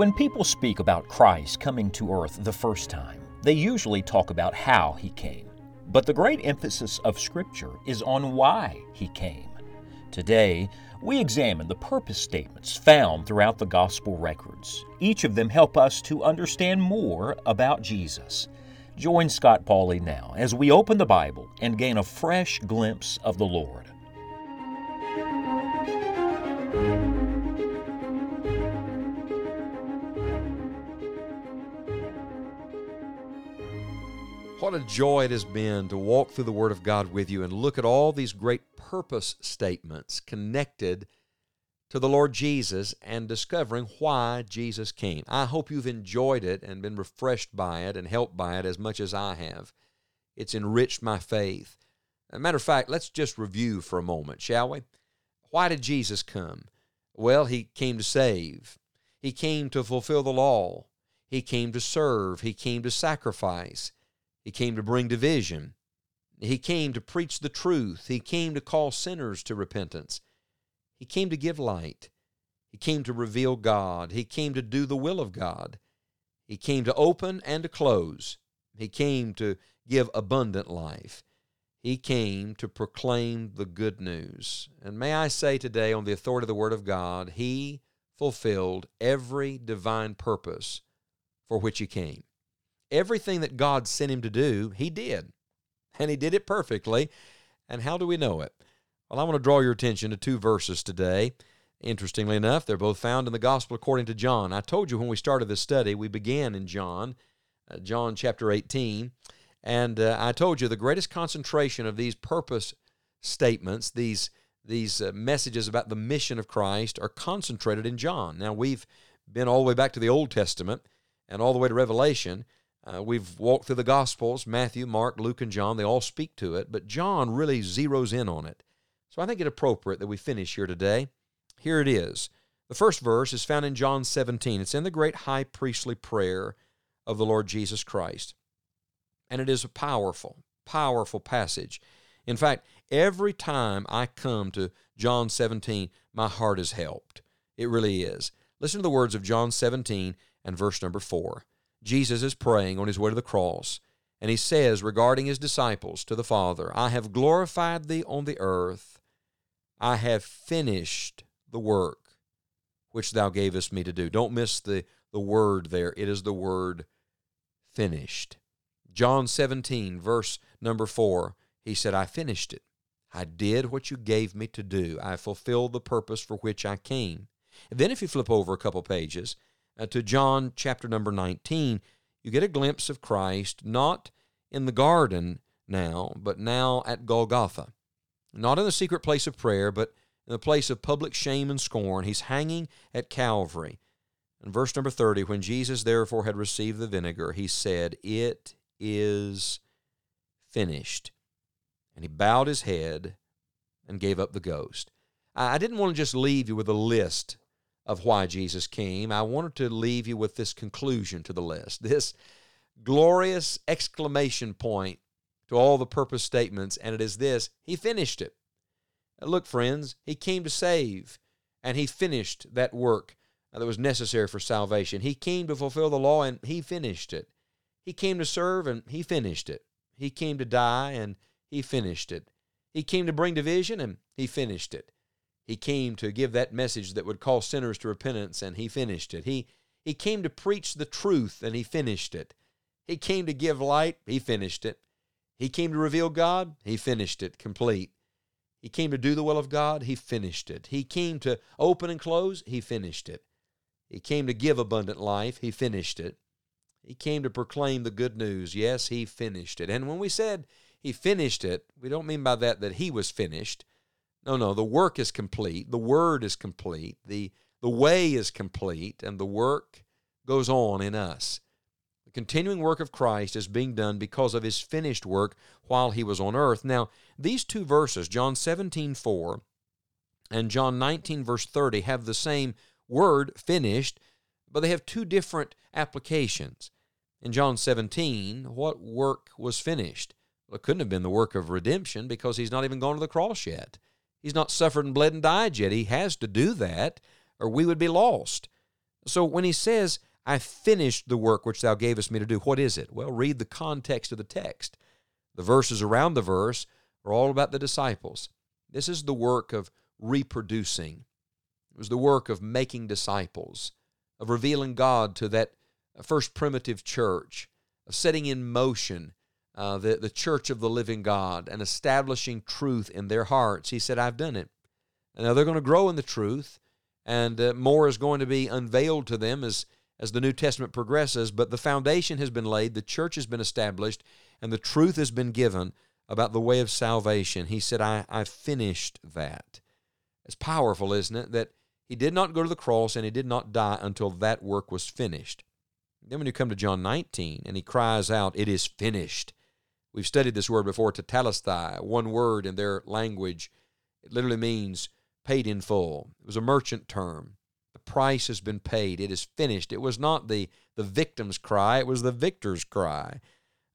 When people speak about Christ coming to earth the first time, they usually talk about how he came. But the great emphasis of Scripture is on why he came. Today, we examine the purpose statements found throughout the Gospel records. Each of them help us to understand more about Jesus. Join Scott Pauley now as we open the Bible and gain a fresh glimpse of the Lord. What a joy it has been to walk through the Word of God with you and look at all these great purpose statements connected to the Lord Jesus and discovering why Jesus came. I hope you've enjoyed it and been refreshed by it and helped by it as much as I have. It's enriched my faith. As a matter of fact, let's just review for a moment, shall we? Why did Jesus come? Well, he came to save. He came to fulfill the law. He came to serve. He came to sacrifice. He came to bring division. He came to preach the truth. He came to call sinners to repentance. He came to give light. He came to reveal God. He came to do the will of God. He came to open and to close. He came to give abundant life. He came to proclaim the good news. And may I say today, on the authority of the Word of God, He fulfilled every divine purpose for which He came everything that God sent him to do, he did. And he did it perfectly. And how do we know it? Well, I want to draw your attention to two verses today. Interestingly enough, they're both found in the Gospel according to John. I told you when we started this study, we began in John, uh, John chapter 18. And uh, I told you the greatest concentration of these purpose statements, these, these uh, messages about the mission of Christ, are concentrated in John. Now, we've been all the way back to the Old Testament and all the way to Revelation. Uh, we've walked through the Gospels Matthew, Mark, Luke, and John. They all speak to it, but John really zeroes in on it. So I think it appropriate that we finish here today. Here it is. The first verse is found in John 17. It's in the great high priestly prayer of the Lord Jesus Christ. And it is a powerful, powerful passage. In fact, every time I come to John 17, my heart is helped. It really is. Listen to the words of John 17 and verse number 4. Jesus is praying on his way to the cross, and he says regarding his disciples to the Father, I have glorified thee on the earth. I have finished the work which thou gavest me to do. Don't miss the, the word there. It is the word finished. John 17, verse number 4, he said, I finished it. I did what you gave me to do. I fulfilled the purpose for which I came. And then if you flip over a couple pages, uh, to John chapter number 19, you get a glimpse of Christ not in the garden now, but now at Golgotha. Not in the secret place of prayer, but in the place of public shame and scorn. He's hanging at Calvary. In verse number 30, when Jesus therefore had received the vinegar, he said, It is finished. And he bowed his head and gave up the ghost. I didn't want to just leave you with a list of why Jesus came, I wanted to leave you with this conclusion to the list, this glorious exclamation point to all the purpose statements, and it is this He finished it. Look, friends, He came to save, and He finished that work that was necessary for salvation. He came to fulfill the law, and He finished it. He came to serve, and He finished it. He came to die, and He finished it. He came to bring division, and He finished it. He came to give that message that would call sinners to repentance, and he finished it. He, he came to preach the truth, and he finished it. He came to give light, he finished it. He came to reveal God, he finished it complete. He came to do the will of God, he finished it. He came to open and close, he finished it. He came to give abundant life, he finished it. He came to proclaim the good news, yes, he finished it. And when we said he finished it, we don't mean by that that he was finished. No, no, the work is complete. The word is complete. The, the way is complete, and the work goes on in us. The continuing work of Christ is being done because of his finished work while he was on earth. Now, these two verses, John 17, 4 and John 19, verse 30, have the same word, finished, but they have two different applications. In John 17, what work was finished? Well, it couldn't have been the work of redemption because he's not even gone to the cross yet. He's not suffered and bled and died yet. He has to do that, or we would be lost. So when he says, I finished the work which thou gavest me to do, what is it? Well, read the context of the text. The verses around the verse are all about the disciples. This is the work of reproducing, it was the work of making disciples, of revealing God to that first primitive church, of setting in motion uh, the, the church of the living God and establishing truth in their hearts. He said, I've done it. And now they're going to grow in the truth, and uh, more is going to be unveiled to them as, as the New Testament progresses. But the foundation has been laid, the church has been established, and the truth has been given about the way of salvation. He said, I, I finished that. It's powerful, isn't it? That he did not go to the cross and he did not die until that work was finished. Then when you come to John 19 and he cries out, It is finished. We've studied this word before, tetelestai, one word in their language. It literally means paid in full. It was a merchant term. The price has been paid. It is finished. It was not the, the victim's cry, it was the victor's cry.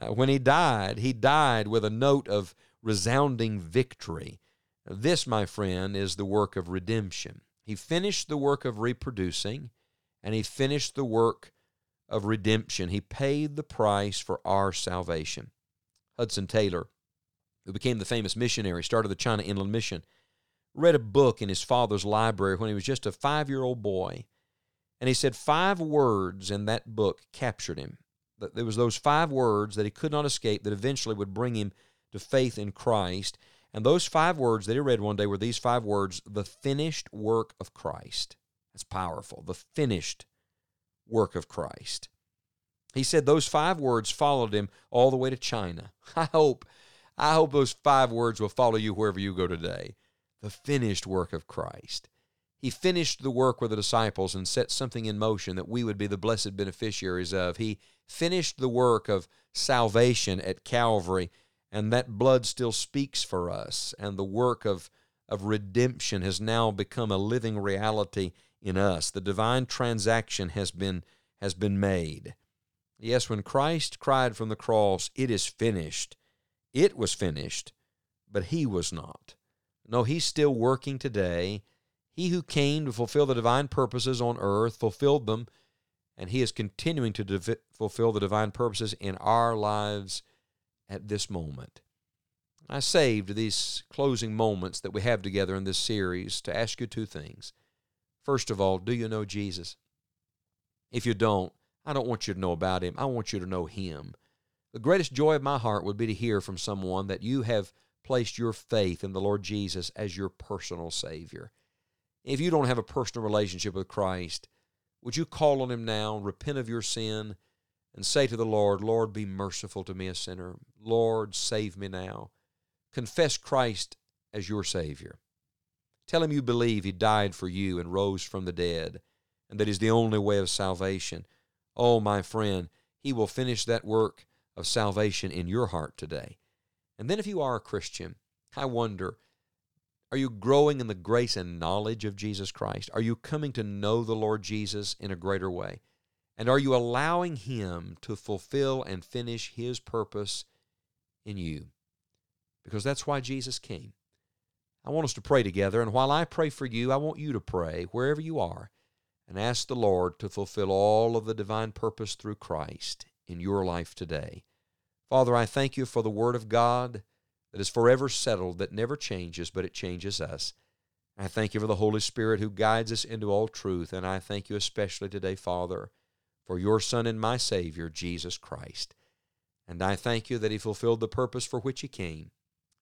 Uh, when he died, he died with a note of resounding victory. This, my friend, is the work of redemption. He finished the work of reproducing, and he finished the work of redemption. He paid the price for our salvation. Hudson Taylor, who became the famous missionary, started the China Inland Mission, read a book in his father's library when he was just a five year old boy. And he said five words in that book captured him there was those five words that he could not escape that eventually would bring him to faith in Christ. And those five words that he read one day were these five words the finished work of Christ. That's powerful. The finished work of Christ. He said those five words followed him all the way to China. I hope, I hope those five words will follow you wherever you go today. The finished work of Christ. He finished the work with the disciples and set something in motion that we would be the blessed beneficiaries of. He finished the work of salvation at Calvary, and that blood still speaks for us. And the work of, of redemption has now become a living reality in us. The divine transaction has been, has been made. Yes, when Christ cried from the cross, It is finished, it was finished, but he was not. No, he's still working today he who came to fulfill the divine purposes on earth fulfilled them, and He is continuing to fulfill the divine purposes in our lives at this moment. I saved these closing moments that we have together in this series to ask you two things. First of all, do you know Jesus? If you don't, I don't want you to know about him. I want you to know him. The greatest joy of my heart would be to hear from someone that you have placed your faith in the Lord Jesus as your personal Savior. If you don't have a personal relationship with Christ, would you call on Him now, repent of your sin, and say to the Lord, Lord, be merciful to me, a sinner. Lord, save me now. Confess Christ as your Savior. Tell Him you believe He died for you and rose from the dead, and that is the only way of salvation. Oh, my friend, He will finish that work of salvation in your heart today. And then, if you are a Christian, I wonder are you growing in the grace and knowledge of Jesus Christ? Are you coming to know the Lord Jesus in a greater way? And are you allowing Him to fulfill and finish His purpose in you? Because that's why Jesus came. I want us to pray together, and while I pray for you, I want you to pray wherever you are and ask the Lord to fulfill all of the divine purpose through Christ in your life today. Father, I thank you for the Word of God that is forever settled, that never changes, but it changes us. I thank you for the Holy Spirit who guides us into all truth, and I thank you especially today, Father, for your Son and my Savior, Jesus Christ. And I thank you that He fulfilled the purpose for which He came.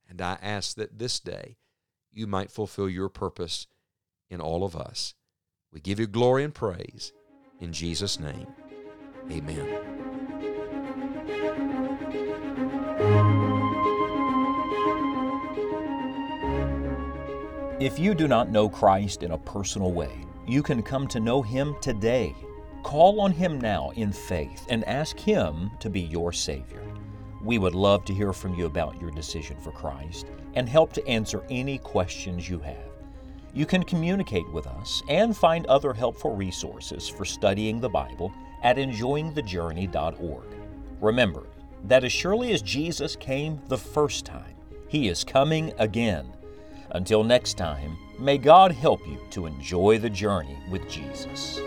And I ask that this day you might fulfill your purpose in all of us. We give you glory and praise. In Jesus' name, amen. If you do not know Christ in a personal way, you can come to know Him today. Call on Him now in faith and ask Him to be your Savior. We would love to hear from you about your decision for Christ and help to answer any questions you have. You can communicate with us and find other helpful resources for studying the Bible at enjoyingthejourney.org. Remember that as surely as Jesus came the first time, He is coming again. Until next time, may God help you to enjoy the journey with Jesus.